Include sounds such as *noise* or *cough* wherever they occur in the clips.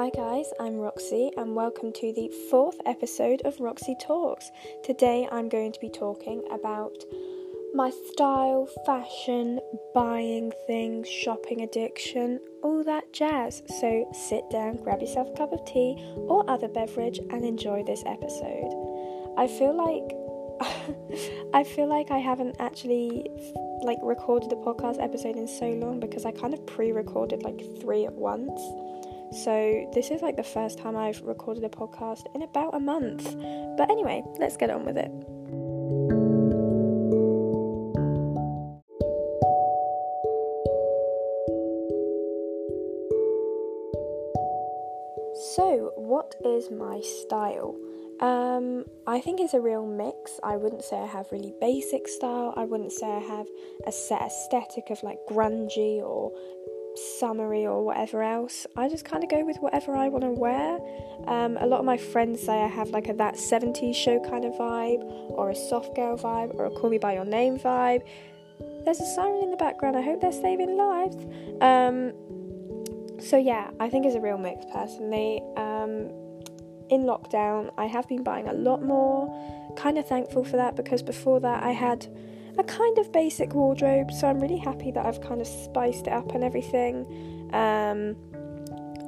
Hi, guys, I'm Roxy, and welcome to the fourth episode of Roxy Talks. Today, I'm going to be talking about my style, fashion, buying things, shopping addiction, all that jazz. So, sit down, grab yourself a cup of tea or other beverage, and enjoy this episode. I feel like *laughs* I feel like I haven't actually like recorded a podcast episode in so long because I kind of pre-recorded like three at once. So this is like the first time I've recorded a podcast in about a month. But anyway, let's get on with it. So, what is my style? Um, I think it's a real mix. I wouldn't say I have really basic style. I wouldn't say I have a set aesthetic of like grungy or summery or whatever else. I just kind of go with whatever I want to wear. Um, a lot of my friends say I have like a that 70s show kind of vibe, or a soft girl vibe, or a call me by your name vibe. There's a siren in the background. I hope they're saving lives. Um, so yeah, I think it's a real mix personally. Um, in lockdown, I have been buying a lot more. Kind of thankful for that because before that I had a kind of basic wardrobe, so I'm really happy that I've kind of spiced it up and everything. Um,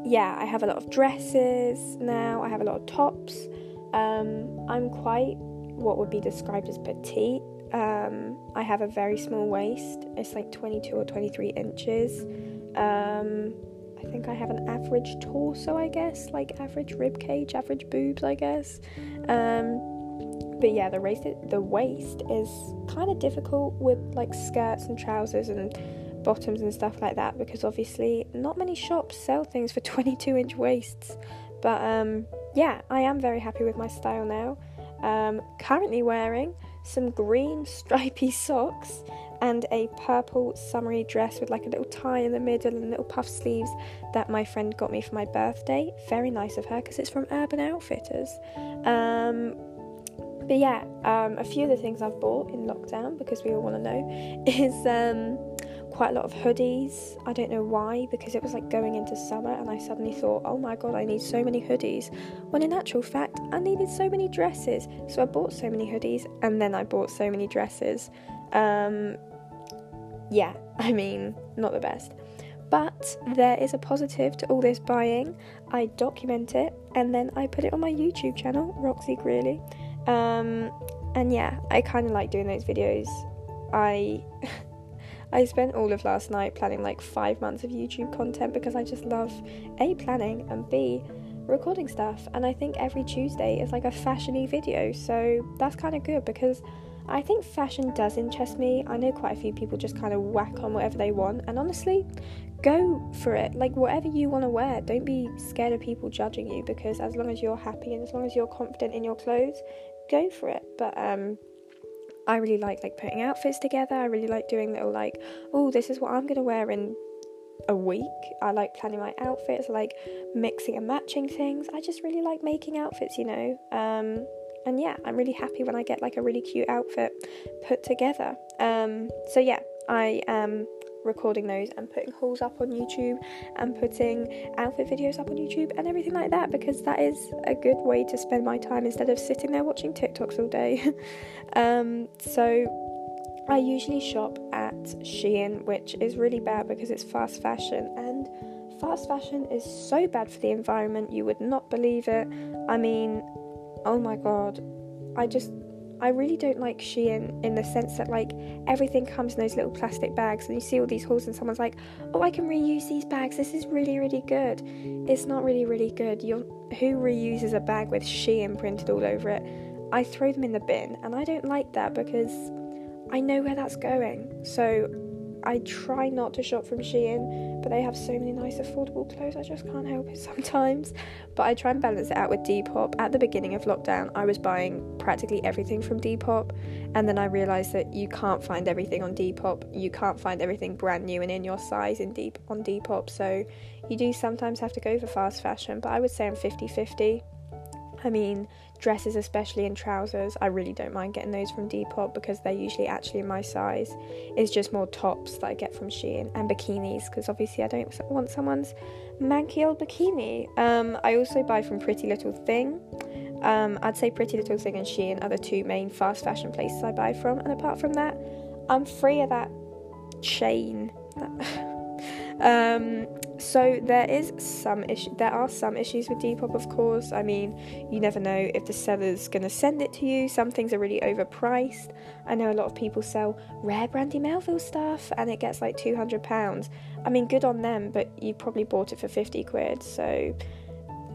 yeah, I have a lot of dresses now, I have a lot of tops. Um, I'm quite what would be described as petite. Um, I have a very small waist, it's like 22 or 23 inches. Um, I think I have an average torso, I guess, like average rib cage, average boobs, I guess. But yeah, the waist the waist is kind of difficult with like skirts and trousers and bottoms and stuff like that because obviously not many shops sell things for *laughs* 22 inch waists. But um, yeah, I am very happy with my style now. Um, currently wearing some green *laughs* stripy socks and a purple summery dress with like a little tie in the middle and little puff sleeves that my friend got me for my birthday. Very nice of her because it's from Urban Outfitters. Um, but yeah, um, a few of the things I've bought in lockdown because we all want to know *laughs* is um, quite a lot of hoodies. I don't know why because it was like going into summer and I suddenly thought, oh my god, I need so many hoodies. When in actual fact, I needed so many dresses. So I bought so many hoodies and then I bought so many dresses. Um, yeah, *laughs* I mean, not the best. But there is a positive to all this buying. I document it and then I put it on my YouTube channel, Roxy Greeley. Um, and yeah, I kind of like doing those videos. I *laughs* I spent all of last night planning like five months of YouTube content because I just love a planning and b recording stuff. And I think every Tuesday is like a fashiony video, so that's kind of good because I think fashion does interest me. I know quite a few people just kind of whack on whatever they want, and honestly, go for it. Like, whatever you want to wear, don't be scared of people judging you because as long as you're happy and as long as you're confident in your clothes, go for it. But, um, I really like like putting outfits together. I really like doing little like, oh, this is what I'm gonna wear in a week. I like planning my outfits, I like mixing and matching things. I just really like making outfits, you know. Um, and yeah, I'm really happy when I get like a really cute outfit put together. Um, so yeah, I am recording those and putting hauls up on YouTube and putting outfit videos up on YouTube and everything like that because that is a good way to spend my time instead of sitting there watching TikToks all day. *laughs* um, so I usually shop at Shein, which is really bad because it's fast fashion and fast fashion is so bad for the environment, you would not believe it. I mean, oh my god, I just I really don't like Shein in the sense that like everything comes in those little plastic bags and you see all these hauls and someone's like, "Oh, I can reuse these bags. This is really really good." It's not really really good. you who reuses a bag with Shein printed all over it? I throw them in the bin and I don't like that because I know where that's going. So I try not to shop from Shein, but they have so many nice affordable clothes, I just can't help it *laughs* sometimes. But I try and balance it out with Depop. At the beginning of lockdown, I was buying practically everything from Depop, and then I realised that you can't find everything on Depop. You can't find everything brand new and in your size in Deep on Depop, so you do sometimes have to go for fast fashion, but I would say I'm 50 50. I mean, dresses, especially in trousers, I really don't mind getting those from Depop because they're usually actually my size. It's just more tops that I get from Shein and bikinis because obviously I don't want someone's manky old bikini. Um, I also buy from Pretty Little Thing. Um, I'd say Pretty Little Thing and Shein are the two main fast fashion places I buy from, and apart from that, I'm free of that chain. *laughs* um, so there is some issue. There are some issues with Depop, of course. I mean, you never know if the seller's going to send it to you. Some things are really overpriced. I know a lot of people sell rare Brandy Melville stuff, and it gets like two hundred pounds. I mean, good on them, but you probably bought it for fifty quid. So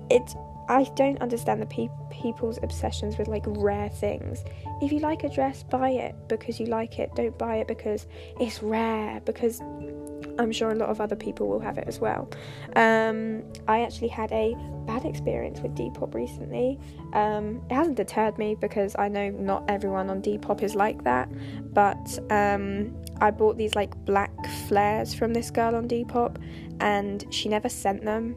it's I don't understand the pe- people's obsessions with like rare things. If you like a dress, buy it because you like it. Don't buy it because it's rare. Because I'm sure a lot of other people will have it as well. Um, I actually had a bad experience with Depop recently. Um, it hasn't deterred me because I know not everyone on Depop is like that, but um, I bought these like black flares from this girl on Depop and she never sent them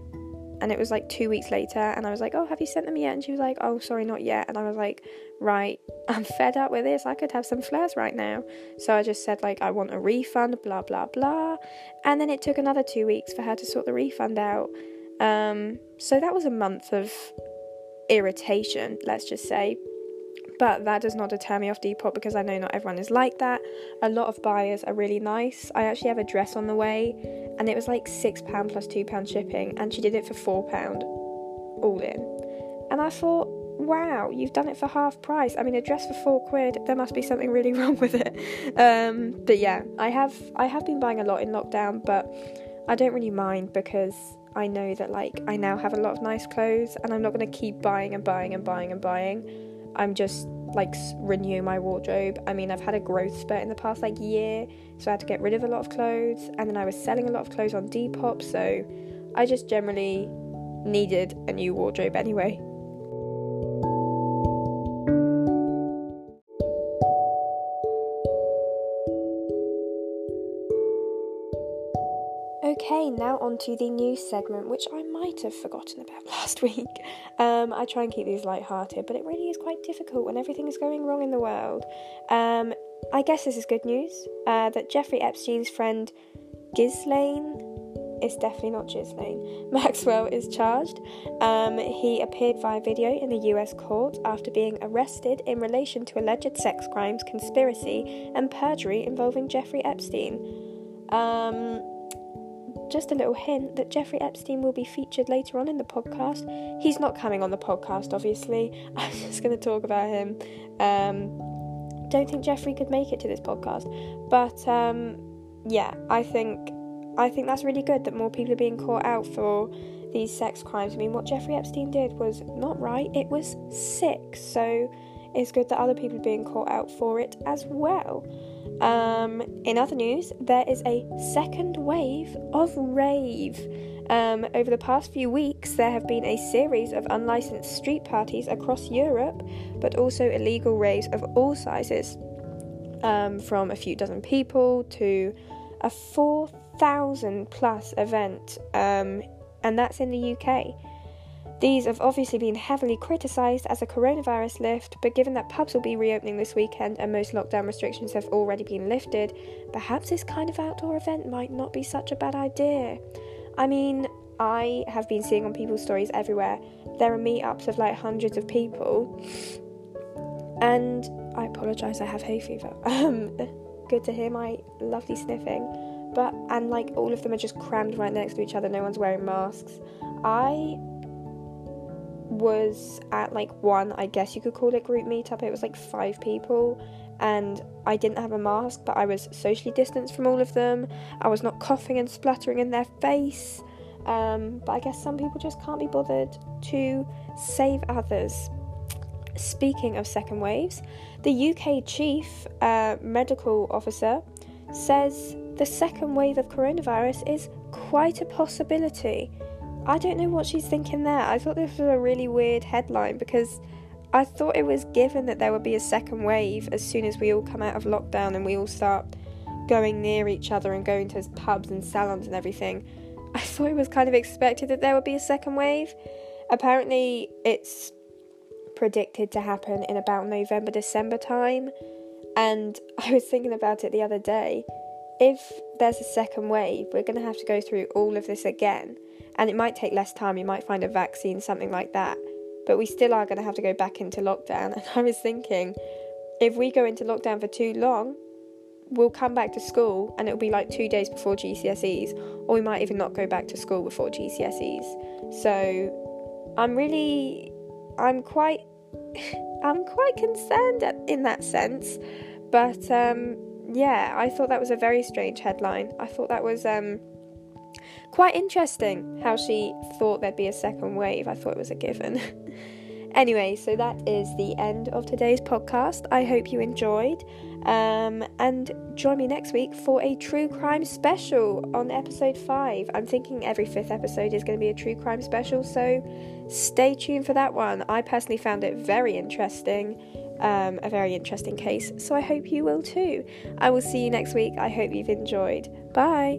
and it was like two weeks later and i was like oh have you sent them yet and she was like oh sorry not yet and i was like right i'm fed up with this i could have some flares right now so i just said like i want a refund blah blah blah and then it took another two weeks for her to sort the refund out um, so that was a month of irritation let's just say but that does not deter me off Depop because I know not everyone is like that. A lot of buyers are really nice. I actually have a dress on the way and it was like £6 plus £2 shipping, and she did it for £4 all in. And I thought, wow, you've done it for half price. I mean, a dress for four quid, there must be something really *laughs* wrong with it. Um, but yeah, I have I have been buying a lot in lockdown, but I don't really mind because I know that like I now have a lot of nice clothes, and I'm not going to keep buying and buying and buying and buying. I'm just like renew my wardrobe. I mean, I've had a growth spurt in the past like year, so I had to get rid of a lot of clothes, and then I was selling a lot of clothes on Depop, so I just generally needed a new wardrobe anyway. Okay, now on to the news segment, which I might have forgotten about *laughs* last week. Um, I try and keep these light-hearted, but it really is quite difficult when everything is going wrong in the world. Um, I guess this is good news uh, that Jeffrey Epstein's friend Ghislaine it's definitely not Ghislaine. *laughs* Maxwell is charged. Um, he appeared via video in the US court after being arrested in relation to alleged sex crimes, conspiracy, and perjury involving Jeffrey Epstein. Um, just a little hint that Jeffrey Epstein will be featured later on in the podcast. He's not coming on the podcast, obviously. *laughs* I'm just going to talk about him. Um, don't think Jeffrey could make it to this podcast, but um, yeah, I think I think that's really good that more people are being caught out for these sex crimes. I mean, what Jeffrey Epstein did was not right; it was sick. So it's good that other people are being caught out for it as well. Um, in other news, there is a second wave of rave. Um, over the past few weeks, there have been a series of unlicensed street parties across Europe, but also illegal raves of all sizes, um, from a few dozen people to a 4,000 plus event, um, and that's in the UK. These have obviously been heavily criticised as a coronavirus lift, but given that pubs will be reopening this weekend and most lockdown restrictions have already been lifted, perhaps this kind of outdoor event might not be such a bad idea. I mean, I have been seeing on people's stories everywhere, there are meetups of like hundreds of people, and I apologise, I have hay fever. *laughs* Um, good to hear my lovely sniffing, but and like all of them are just crammed right next to each other, no one's wearing masks. I was at like one, I guess you could call it group meetup. It was like five people, and I didn't have a mask, but I was socially distanced from all of them. I was not coughing and spluttering in their face. Um, but I guess some people just can't be bothered to save others. Speaking of second waves, the UK chief uh, medical officer says the second wave of coronavirus is quite a possibility. I don't know what she's thinking there. I thought this was a really weird headline because I thought it was given that there would be a second wave as soon as we all come out of lockdown and we all start going near each other and going to pubs and salons and everything. *laughs* I thought it was kind of expected that there would be a second wave. Apparently, it's predicted to happen in about November, December time. And *laughs* I was thinking about it the other day. If there's a second wave, we're going to have to go through all of this again. And it might take less time, you might find a vaccine, something like that. But we still are going to have to go back into lockdown. *laughs* And I was thinking, if we go into lockdown for too long, we'll come back to school and it'll be like two days before GCSEs, or we might even not go back to school before GCSEs. So I'm really, I'm quite, *laughs* I'm quite concerned in that sense. But um, yeah, I thought that was a very strange headline. I thought that was um, quite interesting how she thought there'd be a second wave. I thought it was a given. *laughs* Anyway, so that is the end of today's podcast. I hope you enjoyed. Um, and join me next week for a true crime special on episode 5. I'm thinking every fifth episode is going to be a true crime special, so stay tuned for that one. I personally found it very interesting. Um, a very interesting case, so I hope you will too. I will see you next week. I hope you've enjoyed. Bye.